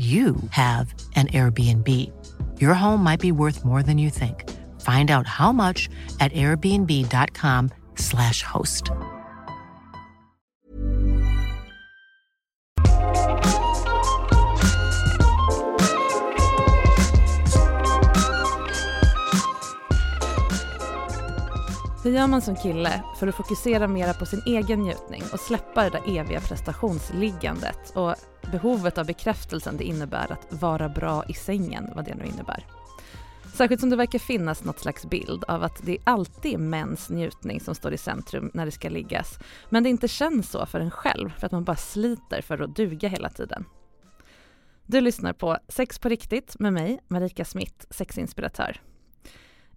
you have an Airbnb. Your home might be worth more than you think. Find out how much at airbnb.com/slash host. Hur gör man som kille för att fokusera mera på sin egen njutning och släppa det där eviga prestationsliggandet och behovet av bekräftelsen det innebär att vara bra i sängen, vad det nu innebär. Särskilt som det verkar finnas något slags bild av att det alltid är mäns njutning som står i centrum när det ska liggas, men det inte känns så för en själv för att man bara sliter för att duga hela tiden. Du lyssnar på Sex på riktigt med mig, Marika Smith, sexinspiratör.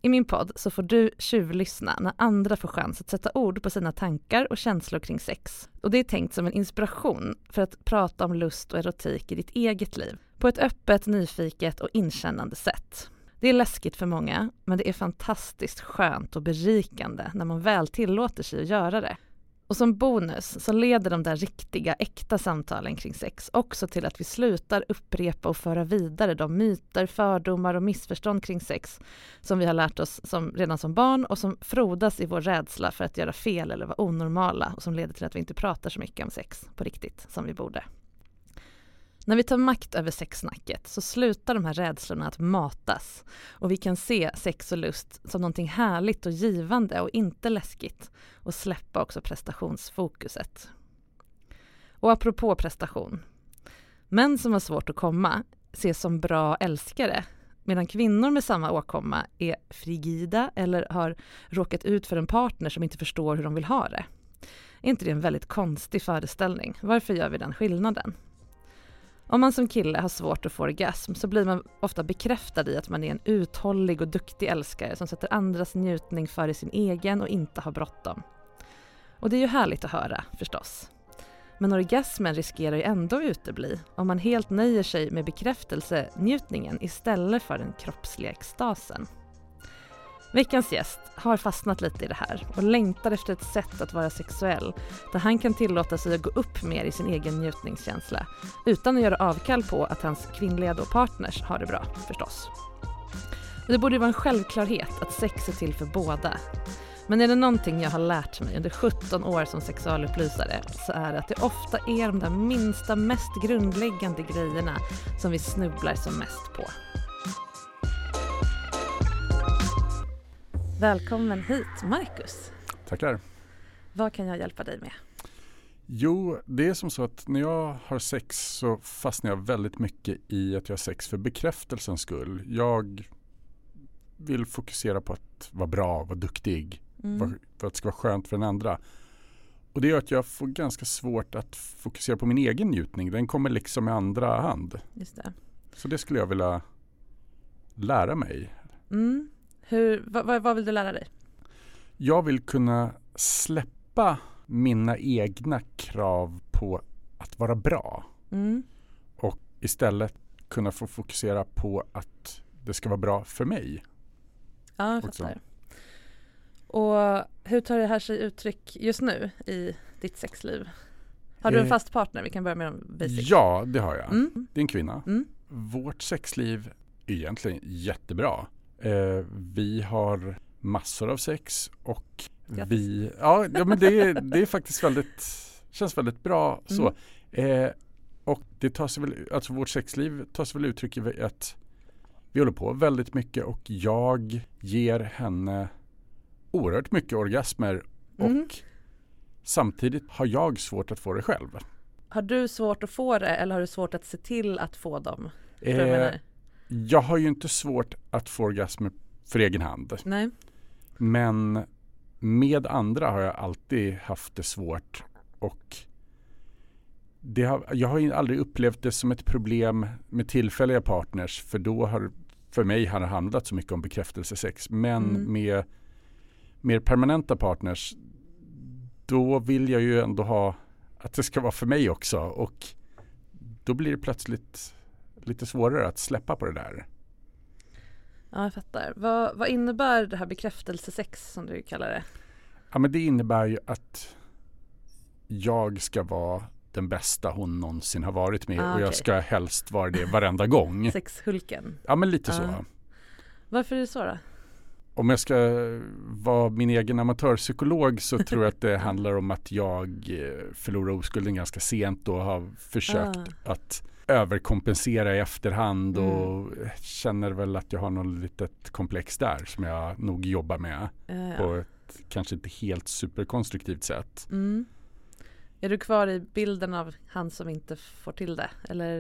I min podd så får du tjuvlyssna när andra får chans att sätta ord på sina tankar och känslor kring sex. Och det är tänkt som en inspiration för att prata om lust och erotik i ditt eget liv på ett öppet, nyfiket och inkännande sätt. Det är läskigt för många, men det är fantastiskt skönt och berikande när man väl tillåter sig att göra det. Och som bonus så leder de där riktiga, äkta samtalen kring sex också till att vi slutar upprepa och föra vidare de myter, fördomar och missförstånd kring sex som vi har lärt oss som, redan som barn och som frodas i vår rädsla för att göra fel eller vara onormala och som leder till att vi inte pratar så mycket om sex på riktigt som vi borde. När vi tar makt över sexsnacket så slutar de här rädslorna att matas och vi kan se sex och lust som någonting härligt och givande och inte läskigt och släppa också prestationsfokuset. Och apropå prestation. Män som har svårt att komma ses som bra älskare medan kvinnor med samma åkomma är frigida eller har råkat ut för en partner som inte förstår hur de vill ha det. Är inte det en väldigt konstig föreställning? Varför gör vi den skillnaden? Om man som kille har svårt att få orgasm så blir man ofta bekräftad i att man är en uthållig och duktig älskare som sätter andras njutning före sin egen och inte har bråttom. Och det är ju härligt att höra, förstås. Men orgasmen riskerar ju ändå att utebli om man helt nöjer sig med bekräftelsenjutningen istället för den kroppsliga extasen. Veckans gäst har fastnat lite i det här och längtar efter ett sätt att vara sexuell där han kan tillåta sig att gå upp mer i sin egen njutningskänsla utan att göra avkall på att hans kvinnliga då partners har det bra förstås. Det borde vara en självklarhet att sex är till för båda. Men är det någonting jag har lärt mig under 17 år som sexualupplysare så är det att det ofta är de där minsta, mest grundläggande grejerna som vi snubblar som mest på. Välkommen hit, Marcus. Tackar. Vad kan jag hjälpa dig med? Jo, det är som så att när jag har sex så fastnar jag väldigt mycket i att jag har sex för bekräftelsens skull. Jag vill fokusera på att vara bra, vara duktig, mm. för att det ska vara skönt för den andra. Och det gör att jag får ganska svårt att fokusera på min egen njutning. Den kommer liksom i andra hand. Just det. Så det skulle jag vilja lära mig. Mm. Hur, vad, vad vill du lära dig? Jag vill kunna släppa mina egna krav på att vara bra Mm. och istället kunna få fokusera på att det ska vara bra för mig. Ja, jag fattar. Och hur tar det här sig uttryck just nu i ditt sexliv? Har du en Eh, fast partner? Vi kan börja med de basic. Ja, det har jag. Mm. Det är en kvinna. Mm. Vårt sexliv är egentligen jättebra. Eh, vi har massor av sex och Grattis. vi, ja, ja men det, är- det är faktiskt väldigt, känns väldigt bra så. Mm. Eh, och det tar sig väl, alltså vårt sexliv tar sig väl uttryck i att vi håller på väldigt mycket och jag ger henne oerhört mycket orgasmer och Mm. samtidigt har jag svårt att få det själv. Har du svårt att få det eller har du svårt att se till att få dem? Eh? Jag har ju inte svårt att få orgasmer för egen hand. Nej. Men med andra har jag alltid haft det svårt och det har, jag har ju aldrig upplevt det som ett problem med tillfälliga partners för då har för mig har det handlat så mycket om bekräftelsesex. Men Mm. med mer permanenta partners då vill jag ju ändå ha att det ska vara för mig också och då blir det plötsligt lite svårare att släppa på det där. Ja, jag fattar. Vad, vad innebär det här bekräftelsesex som du kallar det? Ja men det innebär ju att jag ska vara den bästa hon någonsin har varit med Ah, och jag ska helst vara det varenda gång. Sexhulken. Ja men lite Ah. så. Varför är det så då? Om jag ska vara min egen amatörpsykolog så tror jag att det handlar om att jag eh, förlorar oskulden ganska sent och har försökt Ah. att överkompensera i efterhand Mm. och känner väl att jag har något litet komplex där som jag nog jobbar med Eh, på ett kanske inte helt superkonstruktivt sätt. Mm. Är du kvar i bilden av han som inte får till det? Eller,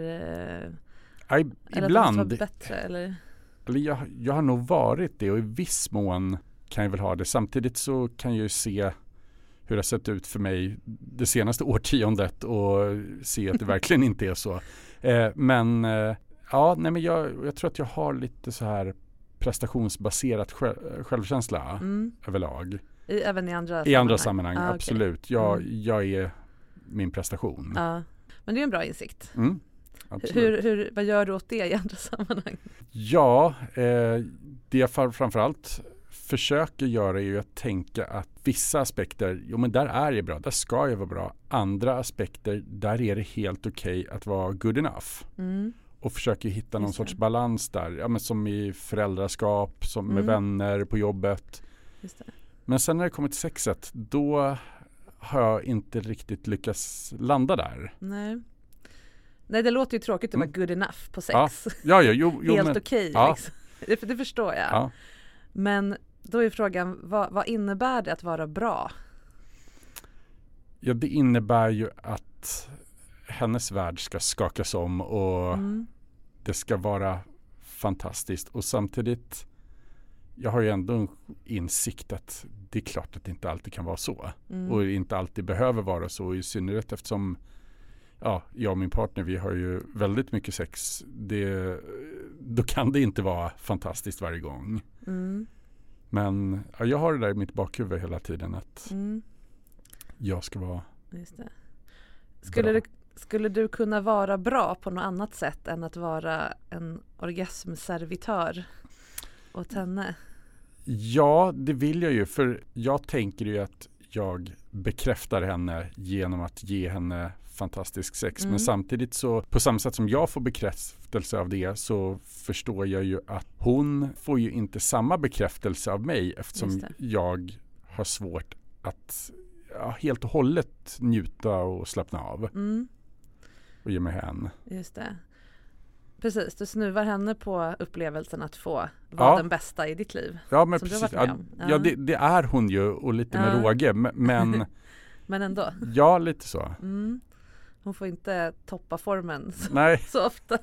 Ja, i- eller att ibland, vara bättre? Eller? eller jag, jag har nog varit det och i viss mån kan jag väl ha det. Samtidigt så kan jag ju se hur det har sett ut för mig det senaste årtiondet och se att det verkligen inte är så. Eh, men eh, ja, nej men jag, jag tror att jag har lite så här prestationsbaserat själv, självkänsla Mm. överlag. I, även i andra I andra sammanhang, Ah, absolut. Jag, Mm. jag är min prestation. Ja. Men det är en bra insikt. Mm. Hur, hur, vad gör du åt det i andra sammanhang? Ja, eh, det jag framförallt försöker göra är ju att tänka att vissa aspekter, jo men där är jag bra, där ska jag vara bra. Andra aspekter, där är det helt okej att vara good enough. Mm. Och försöker hitta någon Just det. sorts balans där, ja, men som i föräldraskap, som med Mm. vänner, på jobbet. Men sen när det kommer till sexet, då har jag inte riktigt lyckats landa där. Nej. Nej, det låter ju tråkigt att vara Mm. good enough på sex. Ja, Ja, ja, jo, jo Helt okej ja. liksom. det, det förstår jag. ja. Men då är frågan, vad, vad innebär det att vara bra? Ja, det innebär ju att hennes värld ska skakas om och Mm. det ska vara fantastiskt. Och samtidigt, jag har ju ändå en insikt att det är klart att det inte alltid kan vara så. Mm. Och inte alltid behöver vara så. I synnerhet eftersom ja, jag och min partner, vi har ju väldigt mycket sex. Det, då kan det inte vara fantastiskt varje gång. Mm. Men ja, jag har det där i mitt bakhuvud hela tiden att Mm. jag ska vara Just det. Skulle, bra. du, skulle du kunna vara bra på något annat sätt än att vara en orgasmservitör åt henne? Ja, det vill jag ju. För jag tänker ju att jag bekräftar henne genom att ge henne fantastisk sex. Mm. Men samtidigt så på samma sätt som jag får bekräftelse av det så förstår jag ju att hon får ju inte samma bekräftelse av mig eftersom jag har svårt att ja, helt och hållet njuta och slappna av Mm. och ge mig hän. Just det. Precis, du snuvar henne på upplevelsen att få vara Ja. den bästa i ditt liv. Ja, men Som du har precis. Ja, med om. ja, det, det är hon ju och lite med Ja. råge. m- Men Men ändå. ja, lite så. Mm. Hon får inte toppa formen så, Nej, så ofta.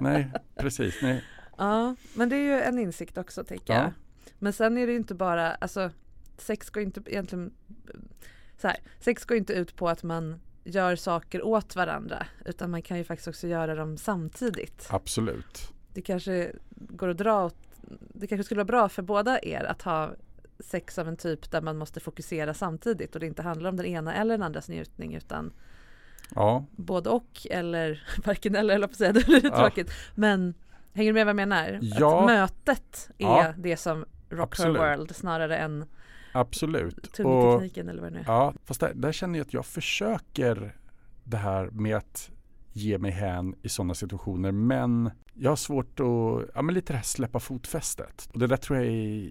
nej, precis. Nej. Ja, men det är ju en insikt också tänker Ja. jag. Men sen är det ju inte bara, alltså sex går inte egentligen så här, sex går inte ut på att man gör saker åt varandra utan man kan ju faktiskt också göra dem samtidigt. Absolut. Det kanske går att dra åt, det kanske skulle vara bra för båda er att ha sex av en typ där man måste fokusera samtidigt och det inte handlar om den ena eller den andras njutning utan Ja, både och eller varken eller, eller på att säga, det lite Ja. tråkigt. Men hänger du med vad jag menar? Ja. Att mötet är Ja. det som rock her world snarare än absolut. tunneltekniken eller vad det nu är. Ja, fast där, där känner jag att jag försöker det här med att ge mig hän i sådana situationer. Men jag har svårt att, ja men lite det här släppa fotfästet. Och det där tror jag är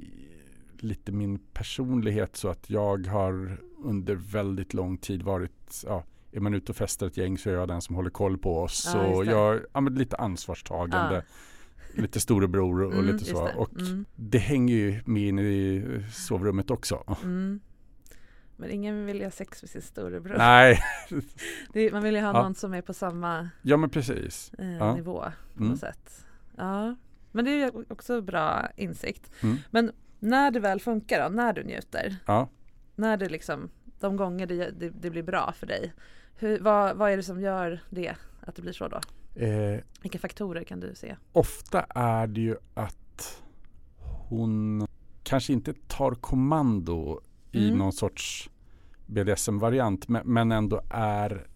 lite min personlighet så att jag har under väldigt lång tid varit, ja, är man ute och festar ett gäng så är jag den som håller koll på oss. Ja, och jag, ja men lite ansvarstagande. Lite storebror och Mm, lite så. det. Och Mm. det hänger ju med in i sovrummet också. Mm. Men ingen vill ju ha sex med sin storebror. Nej, är, man vill ju ha Ja. någon som är på samma ja men precis. eh, Ja. nivå på Mm. något sätt. Ja, men det är också bra insikt. Mm. Men när det väl funkar då, när du njuter, Ja. när det liksom, de gånger det, det, det blir bra för dig, hur, vad, vad är det som gör det, att det blir så då? Eh, Vilka faktorer kan du se? ofta är det ju att hon kanske inte tar kommando i Mm. någon sorts BDSM-variant men, ändå är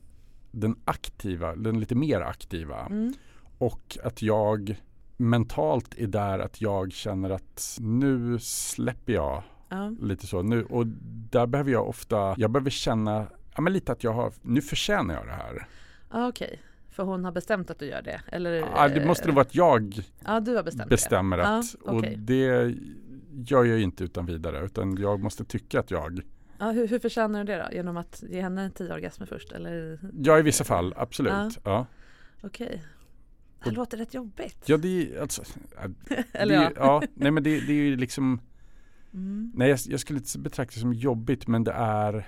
den aktiva, den lite mer aktiva. Mm. Och att jag mentalt är där att jag känner att nu släpper jag Ja. lite så. Nu, och där behöver jag ofta, jag behöver känna ja, men lite att jag har, nu förtjänar jag det här. Ah, Okej, för hon har bestämt att du gör det? Eller, Ja, det måste nog vara att jag Ja, du har bestämt bestämmer det. att, Ja, okej. och det gör jag ju inte utan vidare utan jag måste tycka att jag, Ja, hur, hur förtjänar du det då? Genom att ge henne tio orgasmer först? Eller ja i vissa fall absolut. Ja. Ja, okej. Det Och- låter rätt jobbigt. ja det är alltså, ja, Eller det ja. ja. Nej men det, det är ju liksom, Mm. nej jag, jag skulle inte betrakta det som jobbigt men det är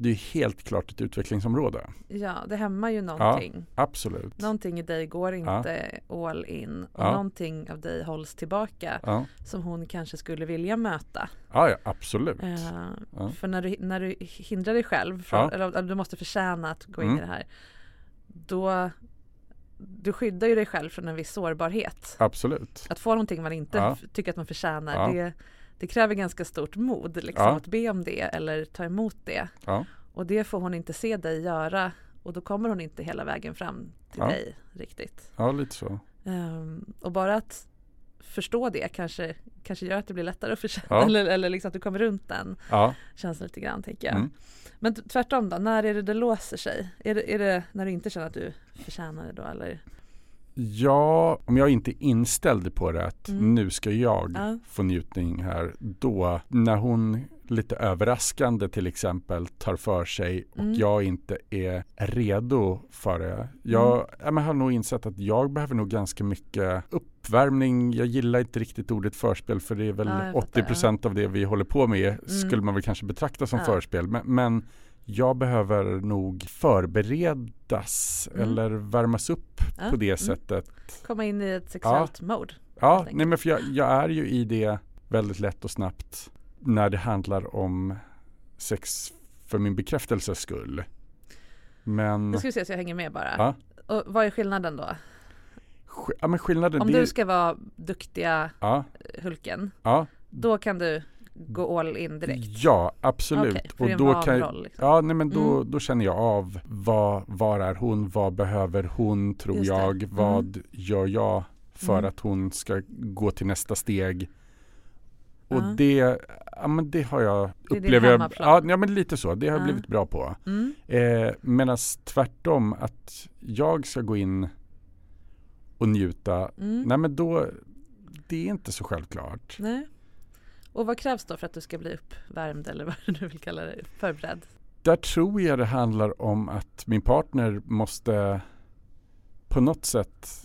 det är helt klart ett utvecklingsområde. Ja, det hämmar ju någonting. Absolut. Någonting i dig går inte all in och Ja. någonting av dig hålls tillbaka Ja, som hon kanske skulle vilja möta. ja, ja absolut. Ja. För när du, när du hindrar dig själv, från, Ja. eller du måste förtjäna att gå in Mm. i det här, då du skyddar ju dig själv från en viss sårbarhet. Absolut. Att få någonting man inte Ja. tycker att man förtjänar, Ja. det, det kräver ganska stort mod liksom, Ja. att be om det eller ta emot det. Ja. Och det får hon inte se dig göra och då kommer hon inte hela vägen fram till Ja. dig riktigt. ja, lite så. Ehm, och bara att förstå det kanske, kanske gör att det blir lättare att förtjäna Ja. eller, eller liksom att du kommer runt den Ja, känslan lite grann tänker jag. Mm. Men tvärtom då, när är det det låser sig? Är det, är det när du inte känner att du förtjänar det då eller? Ja, om jag inte är inställd på det att Mm. nu ska jag Ja. få njutning här. Då, när hon lite överraskande till exempel tar för sig och Mm. jag inte är redo för det. Jag Mm. ja, men har nog insett att jag behöver nog ganska mycket uppvärmning. Jag gillar inte riktigt ordet förspel för det är väl Ja, jag fattar, 80% av det vi håller på med skulle man väl kanske betrakta som Ja. förspel. Men, men jag behöver nog förberedas Mm. eller värmas upp Ja, på det mm. sättet. Komma in i ett sexuellt mode? Ja, nej men för jag, jag är ju i det väldigt lätt och snabbt när det handlar om sex för min bekräftelses skull. Men, Nu ska vi se så jag hänger med bara. ja, Och vad är skillnaden då? ja men skillnaden Om det, du ska vara duktiga ja, Hulken, ja, då kan du gå all in direkt? ja absolut. Är en då kan, roll, liksom. Ja, nej men då, Mm. då känner jag av vad, var är hon, vad behöver hon, tror jag, Mm. vad gör jag för Mm. att hon ska gå till nästa steg. Och Ja. det, ja, men det har jag, jag, hemmaplan. ja, ja men lite så, det har jag Ja. blivit bra på. Mm. Eh, Medan tvärtom att jag ska gå in och njuta, Mm. nej men då, det är inte så självklart. Nej. Och vad krävs då för att du ska bli uppvärmd eller vad du nu vill kalla det, förberedd? Där tror jag det handlar om att min partner måste på något sätt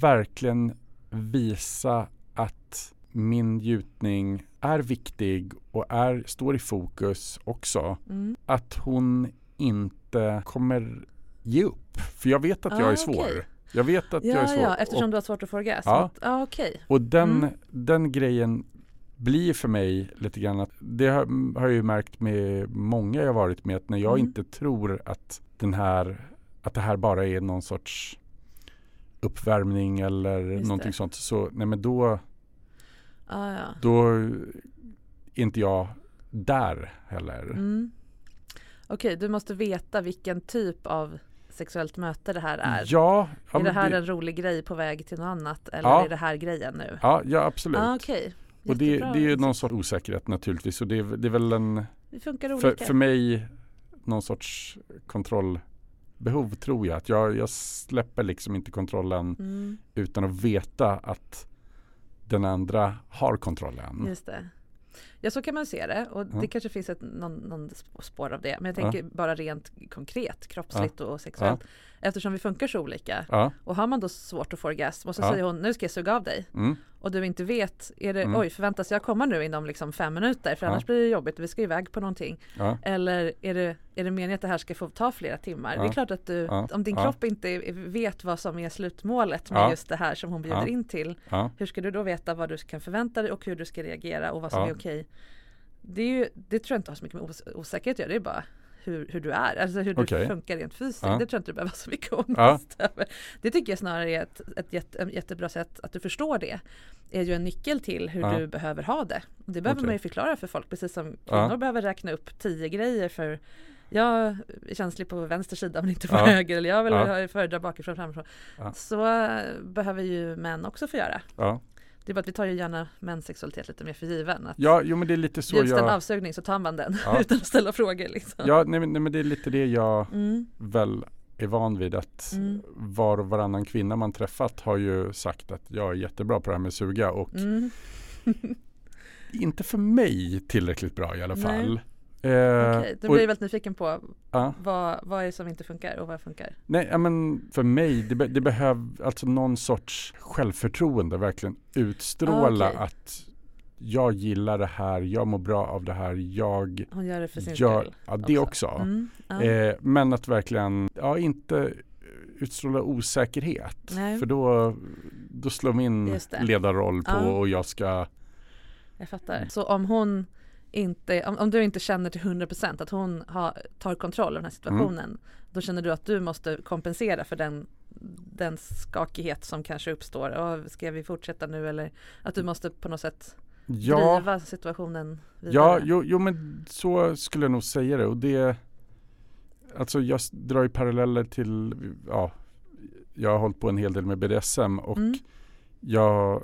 verkligen visa att min njutning är viktig och är, står i fokus också. Mm. Att hon inte kommer ge upp. För jag vet att jag Ah, är svår. okej. Jag vet att jag är Ja, svår. ja, eftersom och, du har svårt att få orgasm? Ja. Ja, okej. och den, Mm. den grejen blir för mig lite grann att det har, har jag ju märkt med många jag varit med att när jag Mm. inte tror att den här att det här bara är någon sorts uppvärmning eller Just någonting det. sånt så nej men då Ah, ja. då är inte jag där heller. Mm. Okej, du måste veta vilken typ av sexuellt möte det här är. Ja, ja, är det här det, en rolig grej på väg till något annat eller Ja. är det här grejen nu? ja, ja absolut. Ah, Okej, och det, det är ju någon sorts osäkerhet naturligtvis och det det är väl en för, för mig någon sorts kontrollbehov tror jag. Att jag, jag släpper liksom inte kontrollen Mm, utan att veta att den andra har kontrollen. just det. Ja så kan man se det och Mm. Det kanske finns ett, någon, någon spår av det. Men jag Ja. tänker bara rent konkret, kroppsligt och sexuellt. Eftersom vi funkar så olika. Ja, Och har man då svårt att få orgasm och så Ja. säger hon nu ska jag suga av dig. mm, Och du inte vet, är det, Mm. oj förväntas jag komma nu inom liksom fem minuter för Ja. annars blir det jobbigt, vi ska iväg på någonting. Eller är det, är det meningen att det här ska få ta flera timmar? Det är klart att du, om din kropp inte vet vad som är slutmålet med just det här som hon bjuder in till. Hur ska du då veta vad du kan förvänta dig och hur du ska reagera och vad som är okej? Det, är ju, det tror jag inte har så mycket med os- osäkerhet att göra, det är bara hur, hur du är, alltså hur du Okej. funkar rent fysiskt. Ja. Det tror jag inte du behöver så mycket ångest Ja. över. Det tycker jag snarare är ett, ett, jätte, ett jättebra sätt att du förstår det. är ju en nyckel till hur Ja. du behöver ha det. Och det behöver Okej. man ju förklara för folk, precis som kvinnor behöver räkna upp tio grejer för jag är känslig på vänster sida men inte på höger eller jag vill Ja. föredra bakifrån framifrån. Så behöver ju män också få göra. Det är bara att vi tar ju gärna mäns sexualitet lite mer för given. Att ja, jo men det är lite så Bjuds det en jag... avsugning så tar man den Ja. utan att ställa frågor liksom. Ja, nej, men- nej men det är lite det jag Mm, väl är van vid att Mm. var och varannan kvinna man träffat har ju sagt att jag är jättebra på det här med suga och mm. inte för mig tillräckligt bra i alla fall. Eh, Okej, då och- blir jag väldigt nyfiken på ja, vad, vad är det som inte funkar och vad funkar? nej, men för mig, det, be, det behöver alltså någon sorts självförtroende, verkligen utstråla Ah, okej. att jag gillar det här, jag mår bra av det här, jag Hon gör det för sin gör, skull. ja det också. Mm, ja. Eh, men att verkligen, ja inte utstråla osäkerhet. Nej. För då, då slår min ledarroll på Ja. och jag ska, Jag fattar. Så om hon inte, om, om du inte känner till 100% att hon har, tar kontroll över den här situationen Mm. då känner du att du måste kompensera för den, den skakighet som kanske uppstår. Och ska vi fortsätta nu eller att du måste på något sätt ja, driva situationen vidare? ja jo, jo men så skulle jag nog säga det och det Alltså jag drar ju paralleller till, ja Jag har hållit på en hel del med BDSM och Mm, jag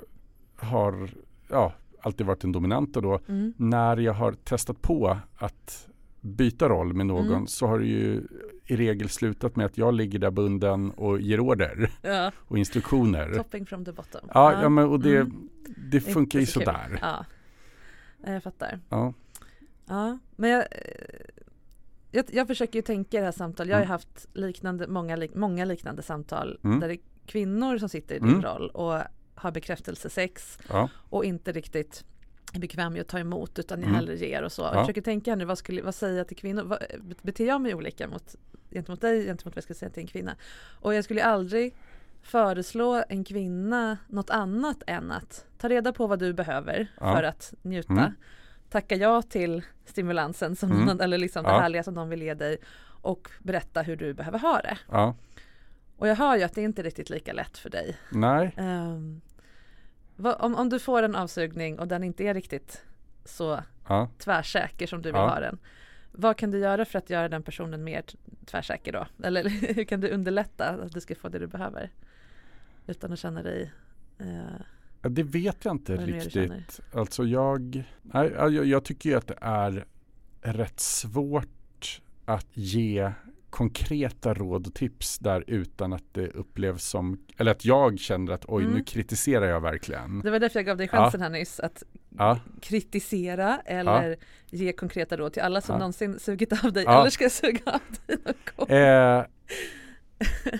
har, ja alltid varit den dominanta då mm, när jag har testat på att byta roll med någon Mm. så har det ju i regel slutat med att jag ligger där bunden och ger order ja, och instruktioner. topping from the bottom. Ja, ja men och det, Mm. det funkar ju så sådär. Ja, Ja, jag fattar. Ja. Ja, men jag, eh, jag, jag försöker ju tänka i det här samtalet. Jag har ju Mm. haft liknande, många, många liknande samtal Mm. där det är kvinnor som sitter i din Mm. roll och har bekräftelsesex Ja. och inte riktigt är bekväm med att ta emot utan jag Mm. hellre ger och så. Jag Ja. försöker tänka nu, vad, skulle, vad säger jag till kvinnor? Vad, beter jag mig olika mot, gentemot dig gentemot vad jag ska säga till en kvinna? Och jag skulle aldrig föreslå en kvinna något annat än att ta reda på vad du behöver Ja. för att njuta. Mm. Tacka ja till stimulansen som Mm. någon, eller liksom det Ja. härliga som någon vill ge dig och berätta hur du behöver ha det. ja. Och jag hör ju att det inte är riktigt lika lätt för dig. Nej. Ehm, vad, om, om du får en avsugning och den inte är riktigt så Ja. tvärsäker som du vill Ja. ha den. Vad kan du göra för att göra den personen mer tvärsäker då? Eller hur kan du underlätta att du ska få det du behöver? Utan att känna dig eh, Ja, Det vet jag inte riktigt. Alltså jag, nej, jag, jag tycker ju att det är rätt svårt att ge konkreta råd och tips där utan att det upplevs som, eller att jag känner att oj Mm. nu kritiserar jag verkligen. Det var därför jag gav dig chansen här nyss att Ja, kritisera eller ge konkreta råd till alla som Ja. någonsin sugit av dig Ja. eller ska suga av dig någon gång. eh,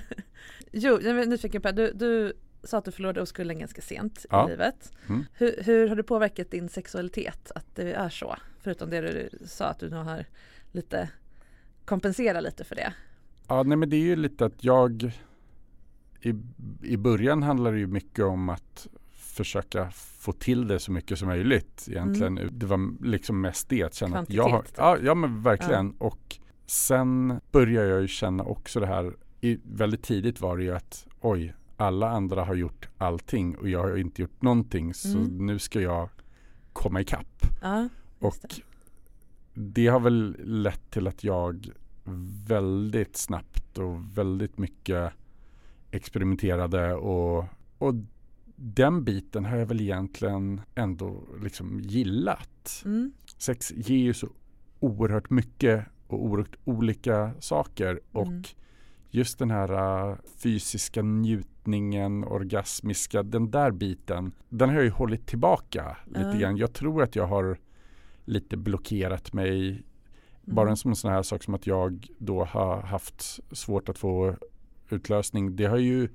Jo, jag är nyfiken på, du, du sa att du förlorade oskulden ganska sent Ja. i livet. Mm. Hur, hur har det påverkat din sexualitet att det är så? Förutom det du sa att du nu har lite kompenserat lite för det. ja, nej men det är ju lite att jag i, i början handlar det ju mycket om att försöka få till det så mycket som möjligt egentligen. Det var liksom mest det att känna att jag har, Mm. Kvantitet, typ. ja, ja men verkligen och sen börjar jag ju känna också det här i, väldigt tidigt var det ju att oj alla andra har gjort allting och jag har inte gjort någonting så Mm. nu ska jag komma ikapp. Ja, Och det har väl lett till att jag väldigt snabbt och väldigt mycket experimenterade och, och den biten har jag väl egentligen ändå liksom gillat. mm. Sex ger ju så oerhört mycket och oerhört olika saker Mm. och just den här uh, fysiska njutningen, orgasmiska, den där biten, den har jag ju hållit tillbaka lite Ja. grann. Jag tror att jag har lite blockerat mig. Bara en sån här sak som att jag då har haft svårt att få utlösning. Det har ju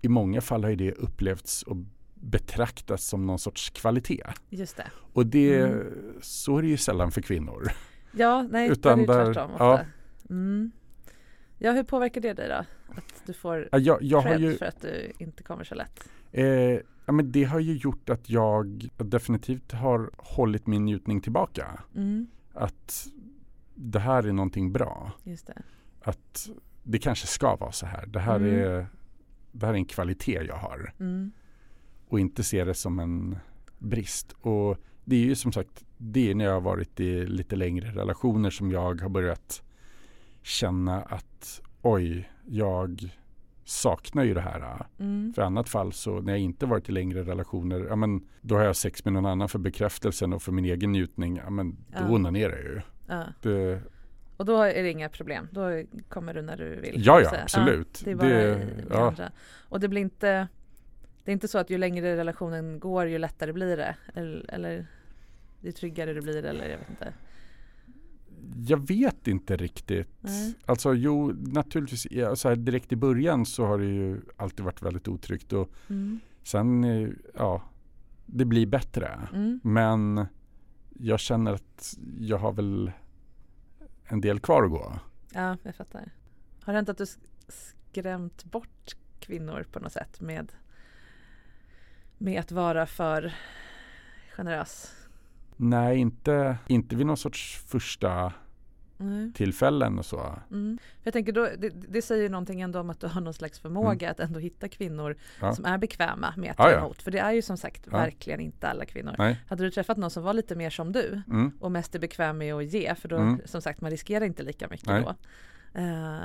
i många fall har ju det upplevts och betraktats som någon sorts kvalitet. Just det. Och det, Mm. så är det ju sällan för kvinnor. Ja, nej, Utan där är det där- tvärtom ja. ofta. Mm. Ja, hur påverkar det dig då? Att du får Ja, Jag, jag cred ju, för att du inte kommer så lätt? eh, ja, men det har ju gjort att jag definitivt har hållit min njutning tillbaka. Mm. Att det här är någonting bra. Just det. Att det kanske ska vara så här. Det här, Mm. är, det här är en kvalitet jag har. Mm. Och inte se det som en brist. Och det är ju som sagt, det är när jag har varit i lite längre relationer som jag har börjat känna att oj, jag saknar ju det här. Mm. För annat fall så när jag inte varit i längre relationer, ja men då har jag sex med någon annan för bekräftelsen och för min egen njutning, ja men då Ja. onanerar jag ju. Ja. Det, Och då är det inga problem? Då kommer du när du vill? ja, ja, absolut. det är bara det, det ja. Och det blir inte Det är inte så att ju längre relationen går ju lättare blir det? Eller, eller ju tryggare det blir eller jag vet inte. Jag vet inte riktigt. Nej. Alltså jo, naturligtvis, så här, direkt i början så har det ju alltid varit väldigt otryggt och Mm. sen, ja, det blir bättre. Mm. Men jag känner att jag har väl en del kvar att gå. Ja, jag fattar. Har det hänt att du sk- skrämt bort kvinnor på något sätt med, med att vara för generös? Nej, inte, inte vid någon sorts första Nej. tillfällen och så. Mm. Jag tänker då, det, det säger ju någonting ändå om att du har någon slags förmåga att ändå hitta kvinnor Mm. Ja. som är bekväma med att Ja, ta ja. emot. För det är ju som sagt Ja. verkligen inte alla kvinnor. Nej. Hade du träffat någon som var lite mer som du Mm. och mest är bekväm med att ge, för då Mm. som sagt man riskerar inte lika mycket Nej. då. Eh,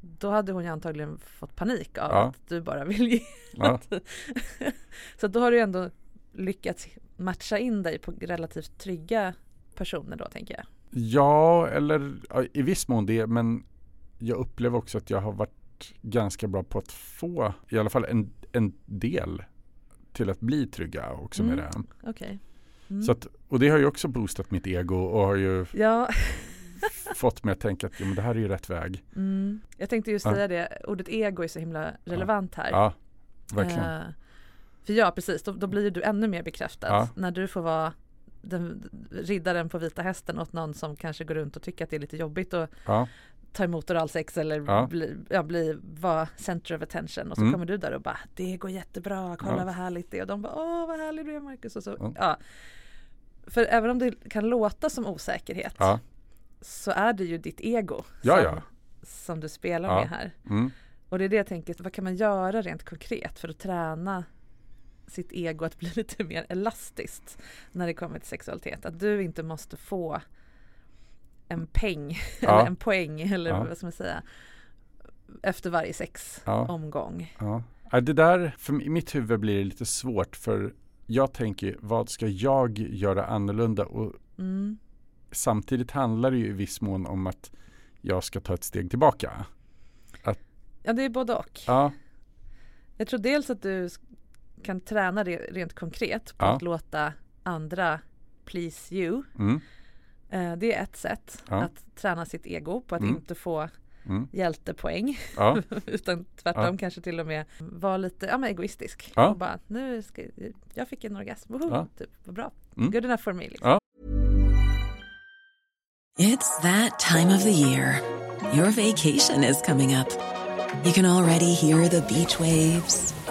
då hade hon ju antagligen fått panik av Ja. att du bara vill ge. Ja. Så då har du ändå lyckats matcha in dig på relativt trygga personer då tänker jag. Ja, eller ja, i viss mån det, men jag upplever också att jag har varit ganska bra på att få i alla fall en, en del till att bli trygga också med Mm. det. Okej. Mm. Så att, och det har ju också boostat mitt ego och har ju Ja, fått mig att tänka att ja, men det här är ju rätt väg. mm. jag tänkte just Ja. säga det, ordet ego är så himla relevant här. Ja, verkligen. Eh, för ja, precis, då, då blir du ännu mer bekräftad när du får vara den, riddaren på vita hästen åt någon som kanske går runt och tycker att det är lite jobbigt att Ja, ta emot oralsex eller Ja. bli, ja, bli, vara center of attention och så Mm. kommer du där och bara det går jättebra, kolla Ja. vad härligt det är och de bara åh vad härlig du är Marcus och så Ja. För även om det kan låta som osäkerhet så är det ju ditt ego som, som du spelar med här. mm. Och det är det jag tänker, vad kan man göra rent konkret för att träna sitt ego att bli lite mer elastiskt när det kommer till sexualitet? Att du inte måste få en peng Ja. eller en poäng eller Ja. vad ska man säga efter varje sexomgång. Ja. Ja. Det där, för i mitt huvud blir det lite svårt för jag tänker vad ska jag göra annorlunda och Mm. samtidigt handlar det ju i viss mån om att jag ska ta ett steg tillbaka. Ja det är både och. Ja, Jag tror dels att du kan träna det rent konkret på Ja. att låta andra please you. mm, Eh, Det är ett sätt Ja. att träna sitt ego på att Mm. inte få mm, hjältepoäng ja, utan tvärtom Ja. kanske till och med vara lite ja, men egoistisk. Ja. Och bara, nu ska, jag fick en orgasm, woho, Ja. typ, vad bra, Mm. good enough for me. Liksom. Ja. It's that time of the year. Your vacation is coming up. You can already hear the beach waves,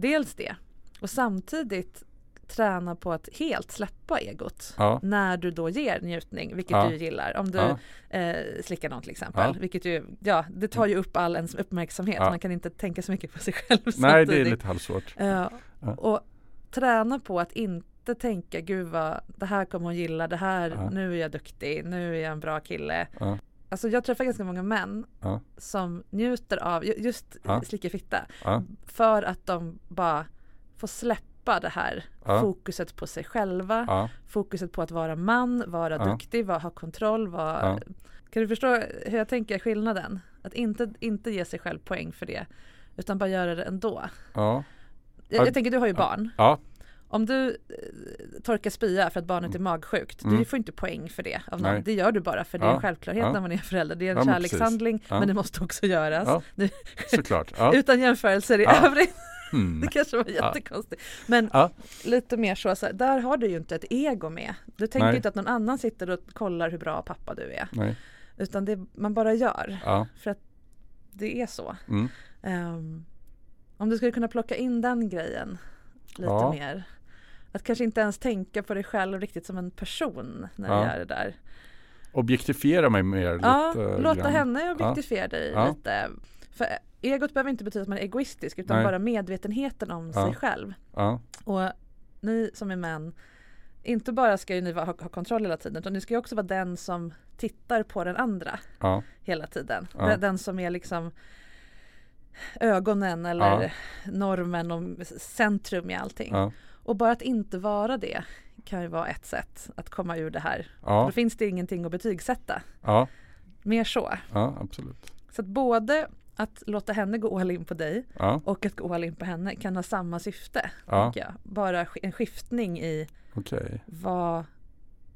Dels det. Och samtidigt träna på att helt släppa egot Ja. när du då ger njutning, vilket Ja. du gillar. Om du Ja. eh, slickar någon till exempel, vilket ju, ja, det tar ju upp all ens uppmärksamhet. Man kan inte tänka så mycket på sig själv Nej, samtidigt. det är lite halvsvårt. Ja. Och träna på att inte tänka, gud vad, det här kommer hon gilla, det här, nu är jag duktig, nu är jag en bra kille. Alltså jag träffar ganska många män Ja. som njuter av ju- just Ja. slicka fitta. Ja. För att de bara får släppa det här Ja. fokuset på sig själva, fokuset på att vara man, vara duktig, vara, ha kontroll. Vara... Kan du förstå hur jag tänker skillnaden? Att inte, inte ge sig själv poäng för det, utan bara göra det ändå. Ja. Jag, Ja. jag tänker, du har ju barn. Ja. Om du eh, torkar spya för att barnet är magsjukt, Mm. du får inte poäng för det av någon. Nej. Det gör du bara för det är en Ja. självklarhet Ja. när man är förälder. Det är en Ja, men kärlekshandling Ja. men det måste också göras. Ja. Nu, Såklart. Ja. Utan jämförelser i Ja. övrigt. Mm. Det kanske var Ja. jättekonstigt. Men Ja. lite mer så, så här, där har du ju inte ett ego med. Du tänker Nej. inte att någon annan sitter och kollar hur bra pappa du är. Nej. Utan det man bara gör. Ja. För att det är så. Mm. Ehm, om du skulle kunna plocka in den grejen lite Ja. mer. Att kanske inte ens tänka på dig själv riktigt som en person när Ja. du gör det där. Objektifiera mig mer Ja, lite. låta grann. henne objektifiera dig Ja. lite. För egot behöver inte betyda att man är egoistisk utan Nej. bara medvetenheten om Ja. sig själv. Ja. Och ni som är män, inte bara ska ju ni ha, ha kontroll hela tiden utan ni ska ju också vara den som tittar på den andra Ja. hela tiden. Ja. Den, den som är liksom ögonen eller Ja. normen och centrum i allting. Ja. Och bara att inte vara det kan ju vara ett sätt att komma ur det här. Ja. Då finns det ingenting att betygsätta. Ja. Mer så. Ja. Absolut. Så att både att låta henne gå all in på dig Ja. och att gå all in på henne kan ha samma syfte. Ja. jag. Bara en skiftning i Okej. vad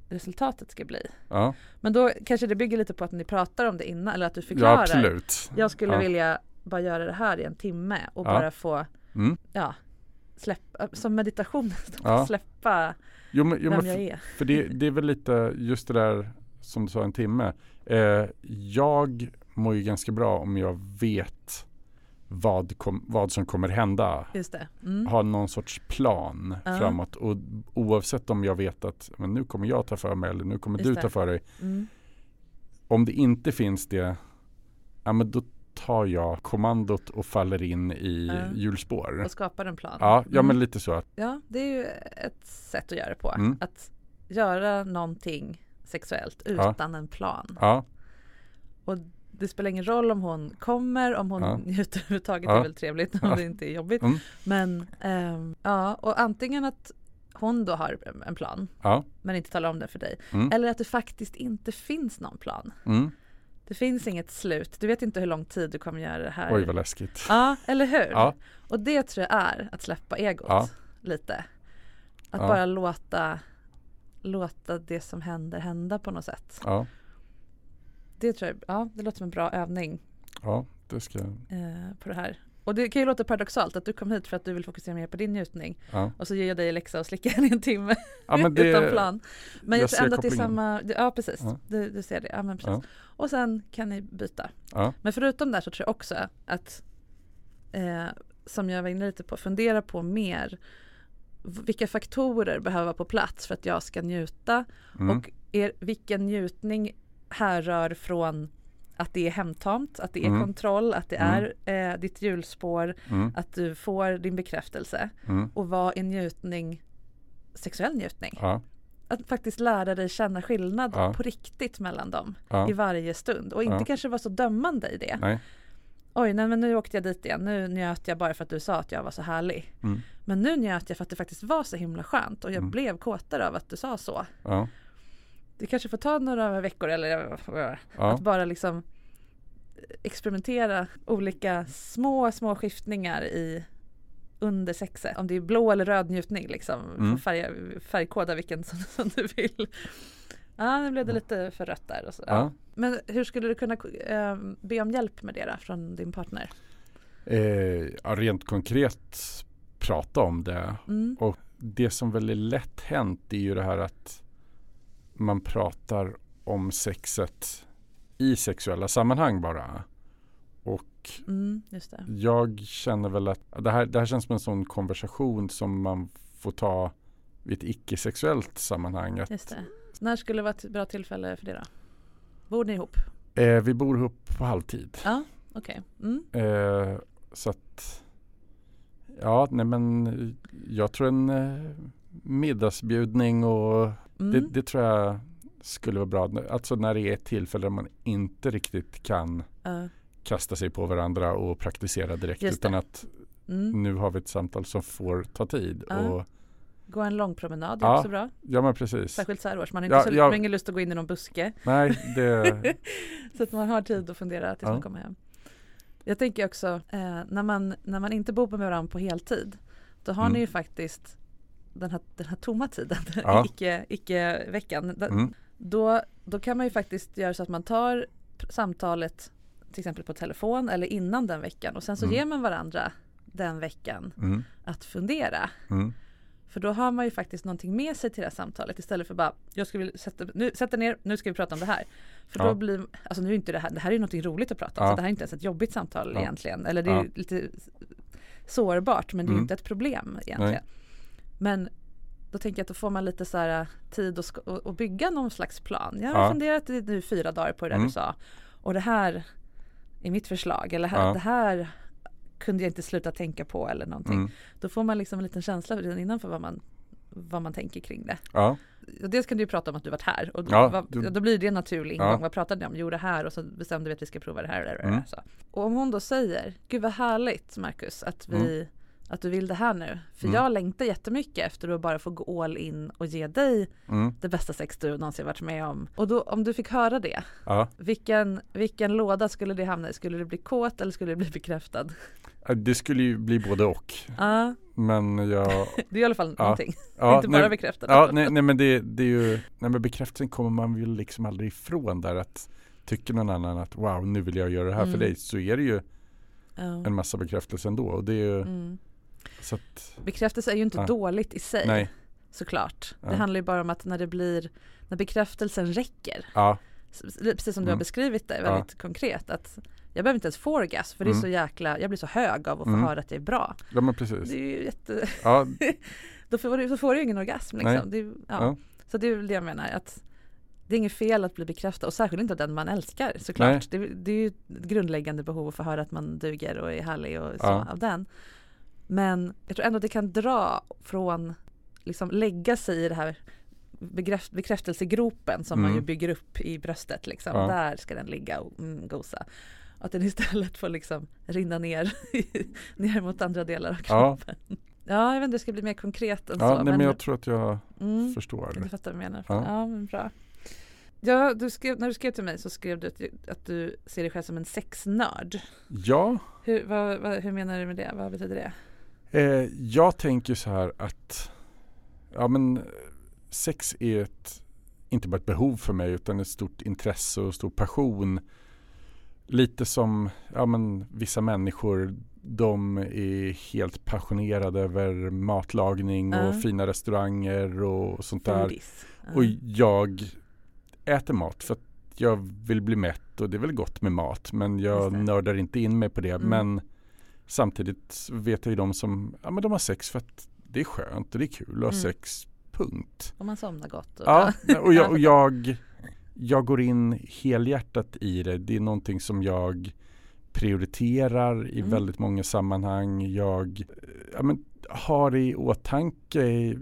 resultatet ska bli. Ja. Men då kanske det bygger lite på att ni pratar om det innan eller att du ja, förklarar. absolut. Jag skulle ja. vilja bara göra det här i en timme och Ja. bara få Mm. ja, släppa, som meditation, Ja. släppa Jo, men, jo, vem jag är. för det, det är väl lite just det där som du sa en timme. Eh, jag mår ju ganska bra om jag vet vad, kom, vad som kommer hända. Just det. Mm. Ha någon sorts plan Ja. framåt och oavsett om jag vet att men nu kommer jag ta för mig eller nu kommer Just du det. ta för dig. Mm. Om det inte finns det, ja men då tar jag kommandot och faller in i Ja. hjulspår. Och skapar en plan. Ja, ja men Mm. lite så. Ja, det är ju ett sätt att göra det på. Mm. Att göra någonting sexuellt Ja. utan en plan. ja, Och det spelar ingen roll om hon kommer, om hon Ja. njuter överhuvudtaget, Ja. det är väl trevligt om Ja. det inte är jobbigt. Mm. Men ehm, ja, och antingen att hon då har en plan ja, men inte talar om det för dig. Mm. Eller att det faktiskt inte finns någon plan. mm. Det finns inget slut. Du vet inte hur lång tid du kommer göra det här. oj vad läskigt. Ja, eller hur? Ja, Och det tror jag är att släppa egot Ja. lite. Att Ja. bara låta, låta det som händer hända på något sätt. ja, Det tror jag, ja, det låter som en bra övning ja, det ska jag. eh, på det här. Och det kan ju låta paradoxalt att du kom hit för att du vill fokusera mer på din njutning Ja. och så ger jag dig läxa och slicka i en timme Ja, men det, utan plan. Men jag, jag tror ändå att det är samma, ja precis, Ja. du, du ser det. Ja, men precis. Och sen kan ni byta. Men förutom det så tror jag också att, eh, som jag var inne lite på, fundera på mer vilka faktorer behöver vara på plats för att jag ska njuta mm. och er, vilken njutning härrör från att det är hemtamt, att det är Mm. kontroll, att det Mm. är eh, ditt hjulspår, Mm. att du får din bekräftelse Mm. och vad är njutning, sexuell njutning. Ja, Att faktiskt lära dig känna skillnad Ja. på riktigt mellan dem ja, i varje stund och inte Ja. kanske vara så dömande i det. nej, Oj, nej men nu åkte jag dit igen. Nu njöt jag bara för att du sa att jag var så härlig. mm. Men nu njöt jag för att det faktiskt var så himla skönt och jag Mm. blev kåtare av att du sa så. Det kanske får ta några veckor eller ja, att bara liksom experimentera olika små, små skiftningar i under sexet. Om det är blå eller röd njutning liksom. Mm. Får färga, färgkoda vilken som, som du vill. Ja, nu blev det lite för rött där. Och så. Ja. ja. Men hur skulle du kunna eh, be om hjälp med det då, från din partner? Eh, ja, rent konkret prata om det. Mm. Och det som väl är lätt hänt är ju det här att man pratar om sexet i sexuella sammanhang bara. Och Mm, just det. jag känner väl att det här, det här känns som en sån konversation som man får ta vid ett icke-sexuellt sammanhang. När skulle vara ett bra tillfälle för det då? Bor ni ihop? eh, vi bor ihop på halvtid. Ja, okej. Mm. Eh, så att Ja, nej men jag tror en eh, middagsbjudning och Mm. det, det tror jag skulle vara bra. Alltså när det är ett tillfälle där man inte riktigt kan Ja. kasta sig på varandra och praktisera direkt utan att Mm. nu har vi ett samtal som får ta tid. Ja. Och, Gå en lång promenad är Ja. också bra. ja men precis. Särskilt så här års. Man har inte Ja, så, har ingen lust att gå in i någon buske. Nej, det, så att man har tid att fundera tills Ja. man kommer hem. Jag tänker också eh, när, man, när man inte bor med varandra på heltid. Då har Mm. ni ju faktiskt den här, den här tomma tiden, Ja. icke, icke mm, Då, då kan man ju faktiskt göra så att man tar samtalet till exempel på telefon eller innan den veckan och sen så Mm. ger man varandra den veckan mm, att fundera. mm, För då har man ju faktiskt någonting med sig till det här samtalet istället för bara jag skulle vilja sätta, nu, sätta ner, nu ska vi prata om det här. För Ja. då blir, alltså nu är inte det här, det här är ju någonting roligt att prata om. Ja. Så det här är inte ens ett jobbigt samtal Ja. egentligen. Eller det är lite sårbart men det är ju Mm. inte ett problem egentligen. Men då tänker jag att då får man lite så här äh, tid att, att, bygga någon slags plan. Jag har Ja. funderat i nu fyra dagar på det där Mm. du sa. Och det här är mitt förslag. Eller här, Ja. det här kunde jag inte sluta tänka på eller någonting. mm, Då får man liksom en liten känsla redan innan för vad man, vad man tänker kring det. ja, Och dels kan du ju prata om att du varit här och då, Ja, vad, du- då blir det en naturlig ingång. Ja. Vad pratade ni om? Jo det här och så bestämde vi att vi ska prova det här. här, Mm. Så. Och om hon då säger, gud vad härligt Marcus att vi att du vill det här nu. För Mm. jag längtar jättemycket efter att bara få gå all in och ge dig mm, det bästa sex du någonsin varit med om. Och då, om du fick höra det, ja. vilken, vilken låda skulle det hamna i? Skulle du bli kåt eller skulle du bli bekräftad? Eh, Det skulle ju bli både och. Ja, Men jag det är i alla fall Ja. någonting. ja, Inte bara bekräftad. Ja, nej, nej men det, det är ju, nej men bekräftelsen kommer man ju liksom aldrig ifrån där att tycker någon annan att wow nu vill jag göra det här Mm. för dig så är det ju en massa bekräftelse ändå och det är ju Mm. Så att Bekräftelse är ju inte Ja. dåligt i sig. nej, såklart. Ja. Det handlar ju bara om att när det blir, när bekräftelsen räcker, ja, precis som du har Mm. beskrivit det väldigt konkret, att jag behöver inte ens få orgasm för det är Mm. så jäkla, jag blir så hög av att få Mm. höra att jag är bra. Ja men precis. Det är ju jätte, Ja, då får du, då får du ju ingen orgasm liksom. Det är, ja. Så det är väl det jag menar att det är inget fel att bli bekräftad och särskilt inte av den man älskar såklart. Det, det är ju ett grundläggande behov att få höra att man duger och är härlig och så av den. Men jag tror ändå att det kan dra från, liksom lägga sig i det här bekräft, bekräftelsegropen som man Mm. ju bygger upp i bröstet liksom. Ja. Där ska den ligga och mm, gosa. Att den istället får liksom rinna ner, ner mot andra delar av Ja. kroppen. Ja, jag vet inte, det ska bli mer konkret än ja så. nej, men jag tror att jag mm. förstår. Du fattar vad jag menar. Ja. Ja, men bra. Ja, du skrev, när du skrev till mig så skrev du att, att du ser dig själv som en sexnörd. Ja, Hur, vad, vad, hur menar du med det? Vad betyder det? Eh, jag tänker så här att ja, men, sex är ett, inte bara ett behov för mig utan ett stort intresse och stor passion. Lite som ja, men, vissa människor de är helt passionerade över matlagning och Ja. fina restauranger och sånt där. Ja. Och jag äter mat för att jag vill bli mätt och det är väl gott med mat men jag nördar inte in mig på det. Mm. Men samtidigt vet jag ju de som ja, men de har sex för att det är skönt och det är kul att ha Mm. sex. Punkt. Om man somnar gott. Och, Ja, och jag, och Ja. jag, jag går in helhjärtat i det. Det är någonting som jag prioriterar i Mm. väldigt många sammanhang. Jag ja, men, har i åtanke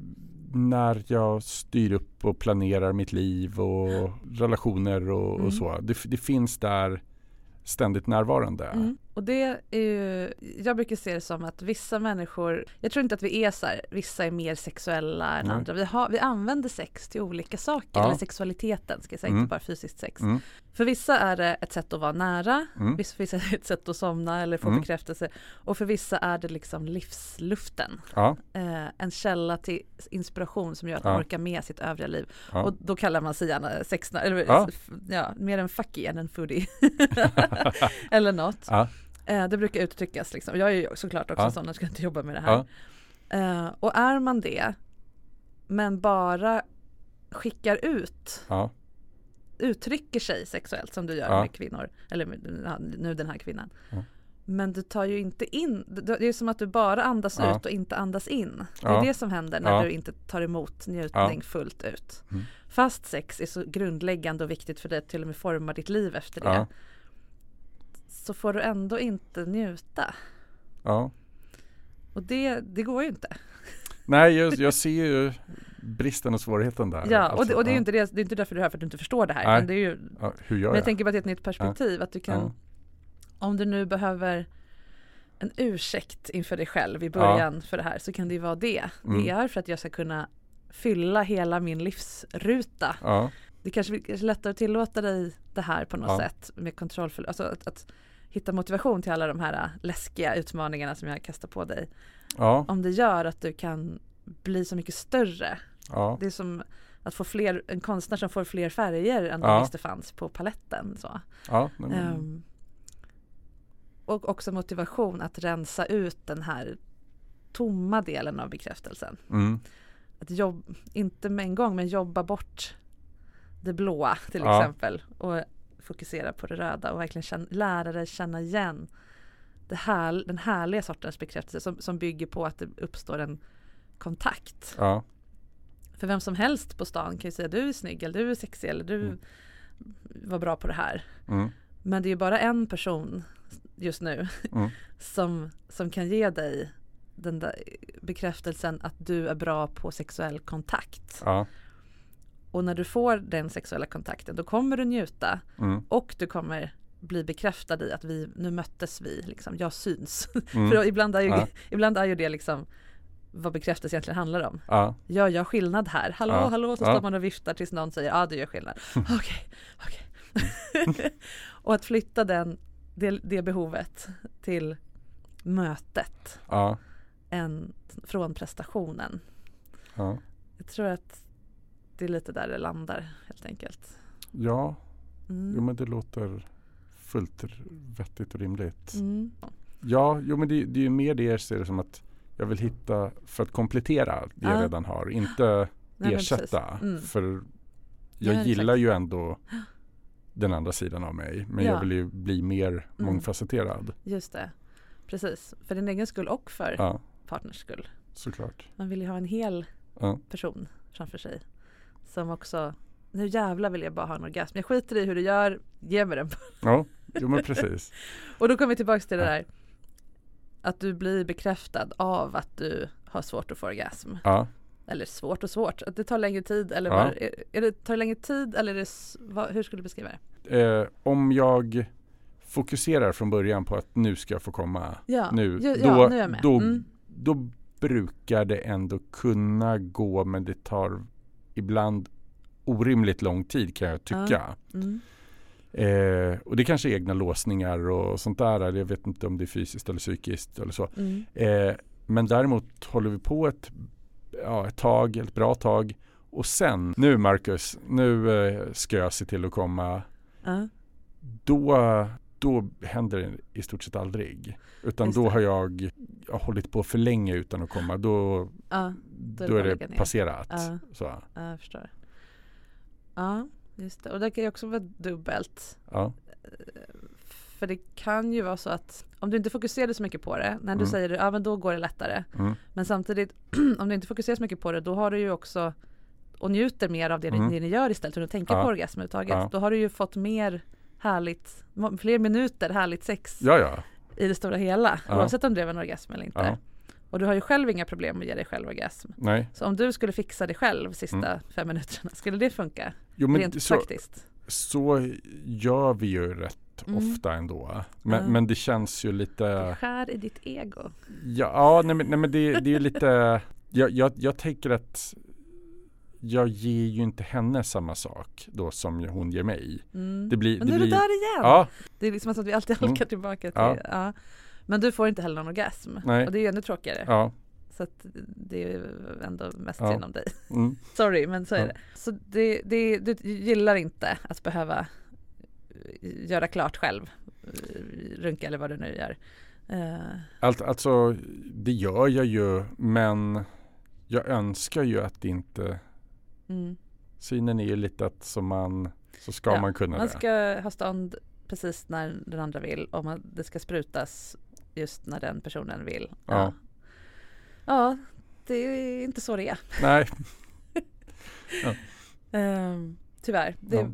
när jag styr upp och planerar mitt liv och relationer och, Mm. och så. Det, det finns där ständigt närvarande. Mm. Och det är ju, jag brukar se det som att vissa människor, jag tror inte att vi är så här, vissa är mer sexuella än Nej. andra. Vi, har, vi använder sex till olika saker, Ja. eller sexualiteten ska jag säga, Mm. inte bara fysiskt sex. Mm. För vissa är det ett sätt att vara nära, Mm. vissa, är det ett sätt att somna eller få Mm. bekräftelse och för vissa är det liksom livsluften. Ja, Eh, en källa till inspiration som gör att man Ja. orkar med sitt övriga liv. Och då kallar man sig gärna sexnörd, eller ja, mer en fucky än en foodie. eller något. Eh, det brukar uttryckas liksom. Jag är ju såklart också Ja. sån, jag ska inte jobba med det här. ja, Eh, och är man det, men bara skickar ut, ja, uttrycker sig sexuellt som du gör Ja. med kvinnor, eller nu den här kvinnan. Ja. Men du tar ju inte in, det är som att du bara andas ut och inte andas in. Det är det som händer när du inte tar emot njutning fullt ut. Mm. Fast sex är så grundläggande och viktigt för det att till och med formar ditt liv efter det. Ja. Så får du ändå inte njuta. ja. Och det, det går ju inte. Nej, jag, jag ser ju bristen och svårigheten där. Ja, och, Alltså, det, och det är ja. inte, det, det är inte därför du är här för att du inte förstår det här. Nej. Men, det är ju, Ja, hur gör men jag? jag tänker bara till ett nytt perspektiv. Att du kan, Ja. om du nu behöver en ursäkt inför dig själv i början för det här så kan det ju vara det. Mm. Det är för att jag ska kunna fylla hela min livsruta. Ja, Det kanske är lättare att tillåta dig det här på något Ja. sätt med kontrollfull, alltså att, att hitta motivation till alla de här äh, läskiga utmaningarna som jag kastar på dig. ja, Om det gör att du kan bli så mycket större. ja, Det är som att få fler, en konstnär som får fler färger än Ja. de visste fanns på paletten. Så. ja, men- Ehm, och också motivation att rensa ut den här tomma delen av bekräftelsen. mm, Att jobb, inte med en gång, men jobba bort det blåa till Ja. exempel. Och fokusera på det röda och verkligen känna, lära dig känna igen det här, den härliga sortens bekräftelse som, som bygger på att det uppstår en kontakt. ja, För vem som helst på stan kan ju säga du är snygg eller du är sexig eller du Mm. var bra på det här. mm, Men det är ju bara en person just nu Mm. som, som kan ge dig den där bekräftelsen att du är bra på sexuell kontakt. ja, Och när du får den sexuella kontakten då kommer du njuta mm, och du kommer bli bekräftad i att vi, nu möttes vi, liksom, jag syns. mm, För ibland är, ju, Ja. ibland är ju det liksom vad bekräftelse egentligen handlar om. ja, Gör jag skillnad här? Hallå, Ja. hallå, så Ja. står man och viftar tills någon säger ja du gör skillnad. Okej, okej. och att flytta den, det, det behovet till mötet ja, än från prestationen. ja, Jag tror att det är lite där det landar helt enkelt. ja, Mm. jo men det låter fullt vettigt och rimligt. Mm. Ja, jo men det, det är ju mer det jag ser det som att jag vill hitta för att komplettera det jag Ja. redan har, inte Nej, ersätta. Mm. För Ja, jag exakt. gillar ju ändå den andra sidan av mig. Men Ja. jag vill ju bli mer mångfacetterad. Just det. Precis. För din egen skull och för Ja, partners skull. såklart. Man vill ju ha en hel Ja. person framför sig. Som också, nu jävlar vill jag bara ha en orgasm. Jag skiter i hur du gör, ge mig den. Ja, jo men precis. Och då kommer vi tillbaka till det där. Att du blir bekräftad av att du har svårt att få orgasm. Ja, Eller svårt och svårt, att det tar längre tid eller Ja. var, är, är det, tar det längre tid eller är det, vad, hur skulle du beskriva det? eh, om jag fokuserar från början på att nu ska jag få komma Ja, nu, ja, då, nu är jag med. Då, Mm. då brukar det ändå kunna gå men det tar ibland orimligt lång tid kan jag tycka. Mm. Eh, och det kanske är egna låsningar och sånt där. eller Jag vet inte om det är fysiskt eller psykiskt eller så. Mm. Eh, men däremot håller vi på ett, ja, ett tag, ett bra tag. Och sen, nu Marcus, nu eh, ska jag se till att komma. Ja. Då, då händer det i stort sett aldrig. Utan då har jag, jag har hållit på för länge utan att komma. Då, Ja, då, är det är det passerat. Ja. Så, ja, jag förstår. Ja, just det. Och det kan ju också vara dubbelt. ja. För det kan ju vara så att om du inte fokuserar så mycket på det, när du Mm. säger det, ja men då går det lättare. Mm. Men samtidigt, om du inte fokuserar så mycket på det, då har du ju också och njuter mer av det, Mm. det ni gör istället för att tänka Ja. på orgasm överhuvudtaget. Då har du ju fått mer härligt, fler minuter härligt sex ja, ja. i det stora hela. Ja. Oavsett om det var en orgasm eller inte. Och du har ju själv inga problem med att ge dig själv orgasm. Nej. Så om du skulle fixa det själv sista Mm. fem minuterna, skulle det funka? Jo, men Rent så, praktiskt? så gör vi ju rätt Mm. ofta ändå. Men, Ja. men det känns ju lite Det skär i ditt ego. Ja, ja nej, men, nej, men det, det är ju lite jag, jag, jag tänker att jag ger ju inte henne samma sak då som hon ger mig. Mm. Det blir, Men det nu är du där igen! Ja, Det är liksom som att vi alltid Mm. halkar tillbaka till, Ja. ja. Men du får inte heller någon orgasm. Nej. Och det är ju ännu tråkigare. ja. Så att det är ju ändå mest Ja. synd om dig. Mm. Sorry, men så är det. Så det, det, du gillar inte att behöva eh, göra klart själv, eh, runka eller vad du nu gör. Eh, Allt, alltså, det gör jag ju, men jag önskar ju att det inte mm. Synen är ju lite att som man så ska Ja, man kunna Man det. ska ha stånd precis när den andra vill och man, det ska sprutas just när den personen vill. Ja. ja, det är inte så det är. Nej, Ehm, tyvärr. Det, Ja.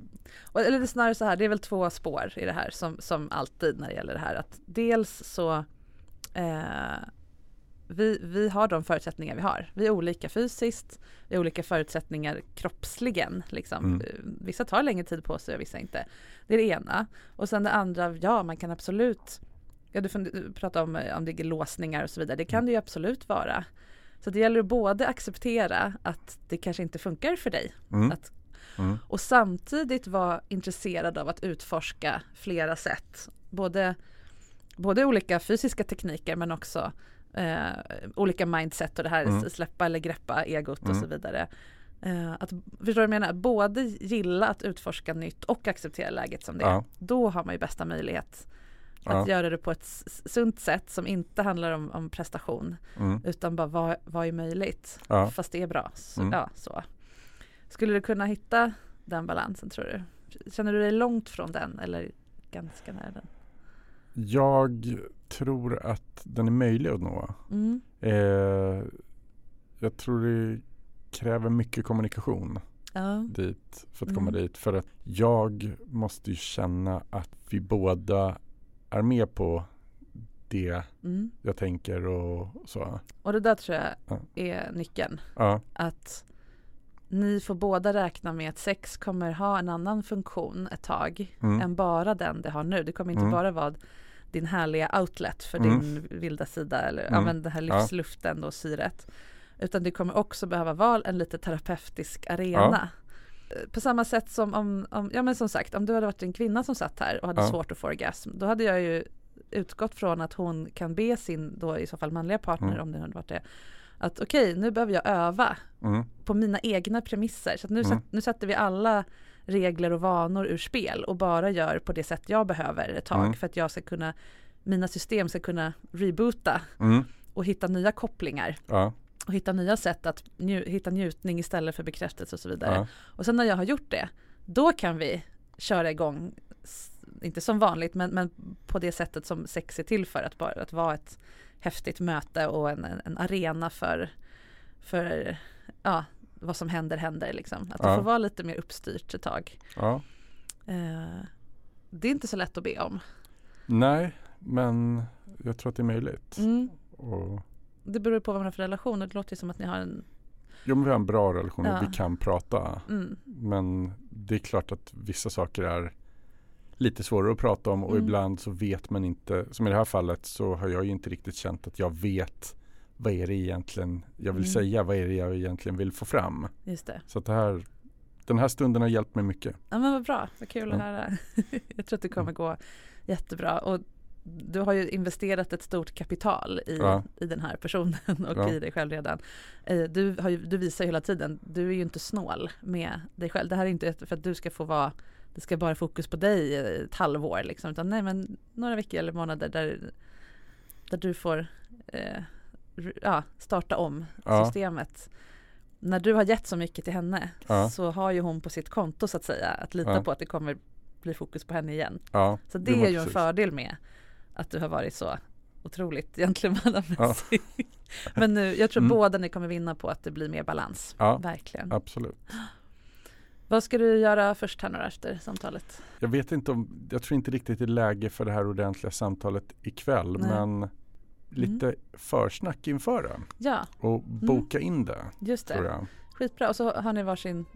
och, eller det är snarare så här, det är väl två spår i det här som, som alltid när det gäller det här. Att dels så eh, vi, vi har de förutsättningar vi har. Vi är olika fysiskt, vi har olika förutsättningar kroppsligen. Liksom. Mm. Eh, Vissa tar längre tid på sig och vissa inte. Det är det ena. Och sen det andra, ja man kan absolut Ja, du fund- pratar om eh, om det är låsningar och så vidare. Det kan det ju absolut vara. Så det gäller att både acceptera att det kanske inte funkar för dig. Mm. Att, Mm. och samtidigt vara intresserad av att utforska flera sätt. Både, både olika fysiska tekniker men också eh, olika mindset och det här Mm. släppa eller greppa egot och Mm. så vidare. Eh, att, förstår du vad jag menar? Både gilla att utforska nytt och acceptera läget som det är. Ja. Då har man ju bästa möjlighet att Ja. göra det på ett sunt sätt som inte handlar om, om prestation Mm. utan bara vad, vad är möjligt Ja. fast det är bra. Så, Mm. ja, så. Skulle du kunna hitta den balansen tror du? Känner du dig långt från den eller ganska nära den? Jag tror att den är möjlig att nå. Mm. Eh, jag tror det kräver mycket kommunikation Ja. dit för att komma Mm. dit. För att jag måste ju känna att vi båda är med på det Mm. jag tänker och så. Och det där tror jag Ja. är nyckeln. Ja, Att ni får båda räkna med att sex kommer ha en annan funktion ett tag Mm. än bara den det har nu. Det kommer inte Mm. bara vara din härliga outlet för Mm. din vilda sida eller ja, Mm. men den här Ja. livsluften och syret. Utan det kommer också behöva vara en lite terapeutisk arena. Eh, På samma sätt som om, om, ja men som sagt, om du hade varit en kvinna som satt här och hade Ja. svårt att få orgasm, då hade jag ju utgått från att hon kan be sin, då i så fall manliga partner Mm. om det hade varit det, att okej, nu behöver jag öva mm. på mina egna premisser. Så att nu, Mm. sätt, nu sätter vi alla regler och vanor ur spel och bara gör på det sätt jag behöver ett tag Mm. för att jag ska kunna, mina system ska kunna reboota Mm. och hitta nya kopplingar Ja, och hitta nya sätt att nju, hitta njutning istället för bekräftelse och så vidare. ja, Och sen när jag har gjort det, då kan vi köra igång, inte som vanligt, men, men på det sättet som sex är till för, att, bara, att vara ett häftigt möte och en, en arena för, för ja, vad som händer händer liksom. Att ja. det får vara lite mer uppstyrt ett tag. Ja. Eh, det är inte så lätt att be om. Nej, men jag tror att det är möjligt. Mm. Och... Det beror på vad man har för relation det låter som att ni har en Jo men vi har en bra relation ja. och vi kan prata. Mm. Men det är klart att vissa saker är lite svårare att prata om och mm. ibland så vet man inte, som i det här fallet så har jag ju inte riktigt känt att jag vet vad är det egentligen jag vill mm. säga, vad är det jag egentligen vill få fram. Just det. Så det här, den här stunden har hjälpt mig mycket. Ja men vad bra, vad kul att höra. jag tror att det kommer mm. gå jättebra. Och du har ju investerat ett stort kapital i, ja. i den här personen och ja. i dig själv redan. Eh, du, har ju, du visar hela tiden, du är ju inte snål med dig själv. Det här är inte för att du ska få vara det ska bara fokus på dig ett halvår liksom. Utan nej men några veckor eller månader där, där du får eh, ja, starta om ja. systemet. När du har gett så mycket till henne ja. så har ju hon på sitt konto så att säga att lita på att det kommer bli fokus på henne igen. så det, är ju en fördel med att du har varit så otroligt gentlemannamässig. Ja. Men nu, jag tror mm. båda ni kommer vinna på att det blir mer balans. Ja, Verkligen. Absolut. Vad ska du göra först här nu efter samtalet? Jag vet inte om, jag tror inte riktigt det är läge för det här ordentliga samtalet ikväll Nej. men. Lite mm. försnack inför det. Ja. Och boka mm. in det. Just det. Tror jag. Skitbra och så har ni varsin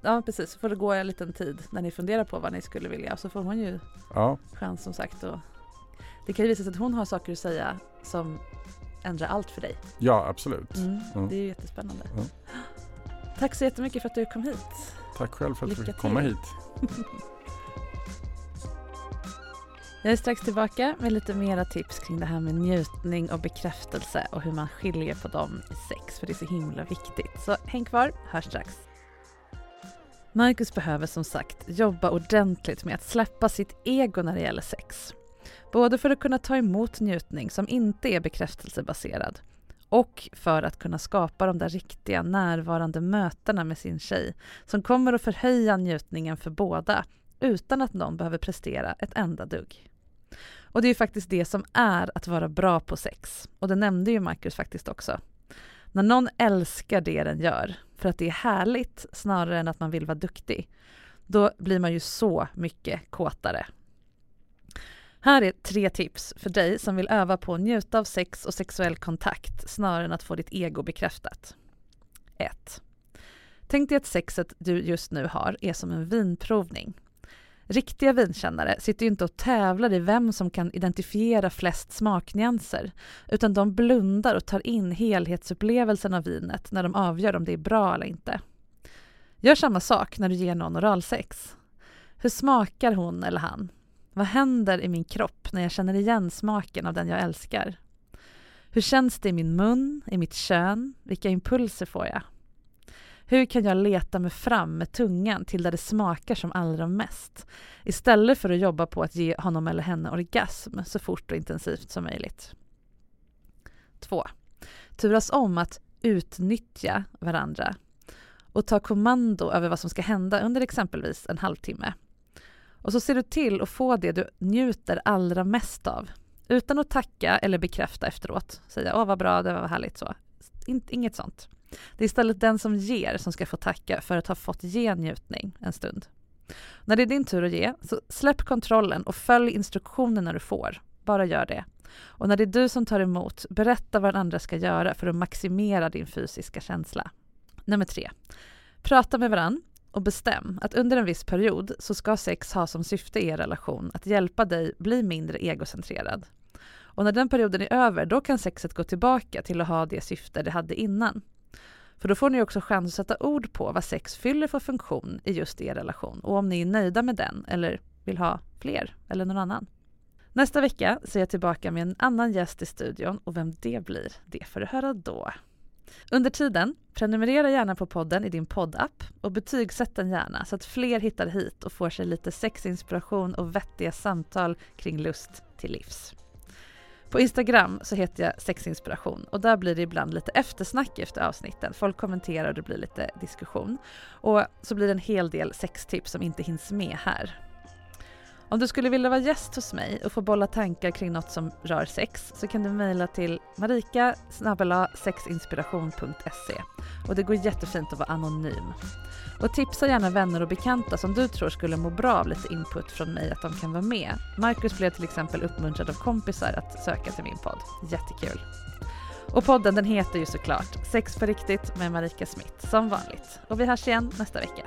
Ja precis, så får det gå en liten tid när ni funderar på vad ni skulle vilja och så får hon ju ja. chans som sagt att det kan ju visa sig att hon har saker att säga som ändrar allt för dig. Ja, absolut. Mm, mm. Det är jättespännande. Mm. Tack så jättemycket för att du kom hit. Tack själv för att du fick komma hit. Jag är strax tillbaka med lite mera tips kring det här med njutning och bekräftelse och hur man skiljer på dem i sex, för det är så himla viktigt. Så häng kvar, hörs strax. Marcus behöver som sagt jobba ordentligt med att släppa sitt ego när det gäller sex. Både för att kunna ta emot njutning som inte är bekräftelsebaserad och för att kunna skapa de där riktiga närvarande mötena med sin tjej som kommer att förhöja njutningen för båda utan att någon behöver prestera ett enda dugg. Och det är faktiskt det som är att vara bra på sex. Och det nämnde ju Marcus faktiskt också. När någon älskar det den gör, för att det är härligt snarare än att man vill vara duktig, då blir man ju så mycket kåtare här är tre tips för dig som vill öva på att njuta av sex och sexuell kontakt snarare än att få ditt ego bekräftat. 1. Tänk dig att sexet du just nu har är som en vinprovning. Riktiga vinkännare sitter ju inte och tävlar i vem som kan identifiera flest smaknyanser, utan de blundar och tar in helhetsupplevelsen av vinet när de avgör om det är bra eller inte. Gör samma sak när du ger någon oralsex. Hur smakar hon eller han? Vad händer i min kropp när jag känner igen smaken av den jag älskar? Hur känns det i min mun, i mitt kön? Vilka impulser får jag? Hur kan jag leta mig fram med tungan till där det smakar som allra mest istället för att jobba på att ge honom eller henne orgasm så fort och intensivt som möjligt? 2. Turas om att utnyttja varandra och ta kommando över vad som ska hända under exempelvis en halvtimme och så ser du till att få det du njuter allra mest av. Utan att tacka eller bekräfta efteråt. Säga åh vad bra, det var härligt så. Inget sånt. Det är istället den som ger som ska få tacka för att ha fått ge njutning en stund. När det är din tur att ge, så släpp kontrollen och följ instruktionerna du får. Bara gör det. Och när det är du som tar emot, berätta vad den andra ska göra för att maximera din fysiska känsla. Nummer tre. Prata med varann och bestäm att under en viss period så ska sex ha som syfte i er relation att hjälpa dig bli mindre egocentrerad. Och när den perioden är över, då kan sexet gå tillbaka till att ha det syfte det hade innan. För då får ni också chans att sätta ord på vad sex fyller för funktion i just er relation och om ni är nöjda med den eller vill ha fler eller någon annan. Nästa vecka så är jag tillbaka med en annan gäst i studion och vem det blir, det får du höra då. Under tiden, prenumerera gärna på podden i din poddapp och betygsätt den gärna så att fler hittar hit och får sig lite sexinspiration och vettiga samtal kring lust till livs. På Instagram så heter jag sexinspiration och där blir det ibland lite eftersnack efter avsnitten. Folk kommenterar och det blir lite diskussion. Och så blir det en hel del sextips som inte hinns med här. Om du skulle vilja vara gäst hos mig och få bolla tankar kring något som rör sex så kan du mejla till marika sexinspiration.se och det går jättefint att vara anonym. Och tipsa gärna vänner och bekanta som du tror skulle må bra av lite input från mig att de kan vara med. Marcus blev till exempel uppmuntrad av kompisar att söka till min podd. Jättekul! Och podden den heter ju såklart Sex på riktigt med Marika Smith som vanligt. Och vi hörs igen nästa vecka.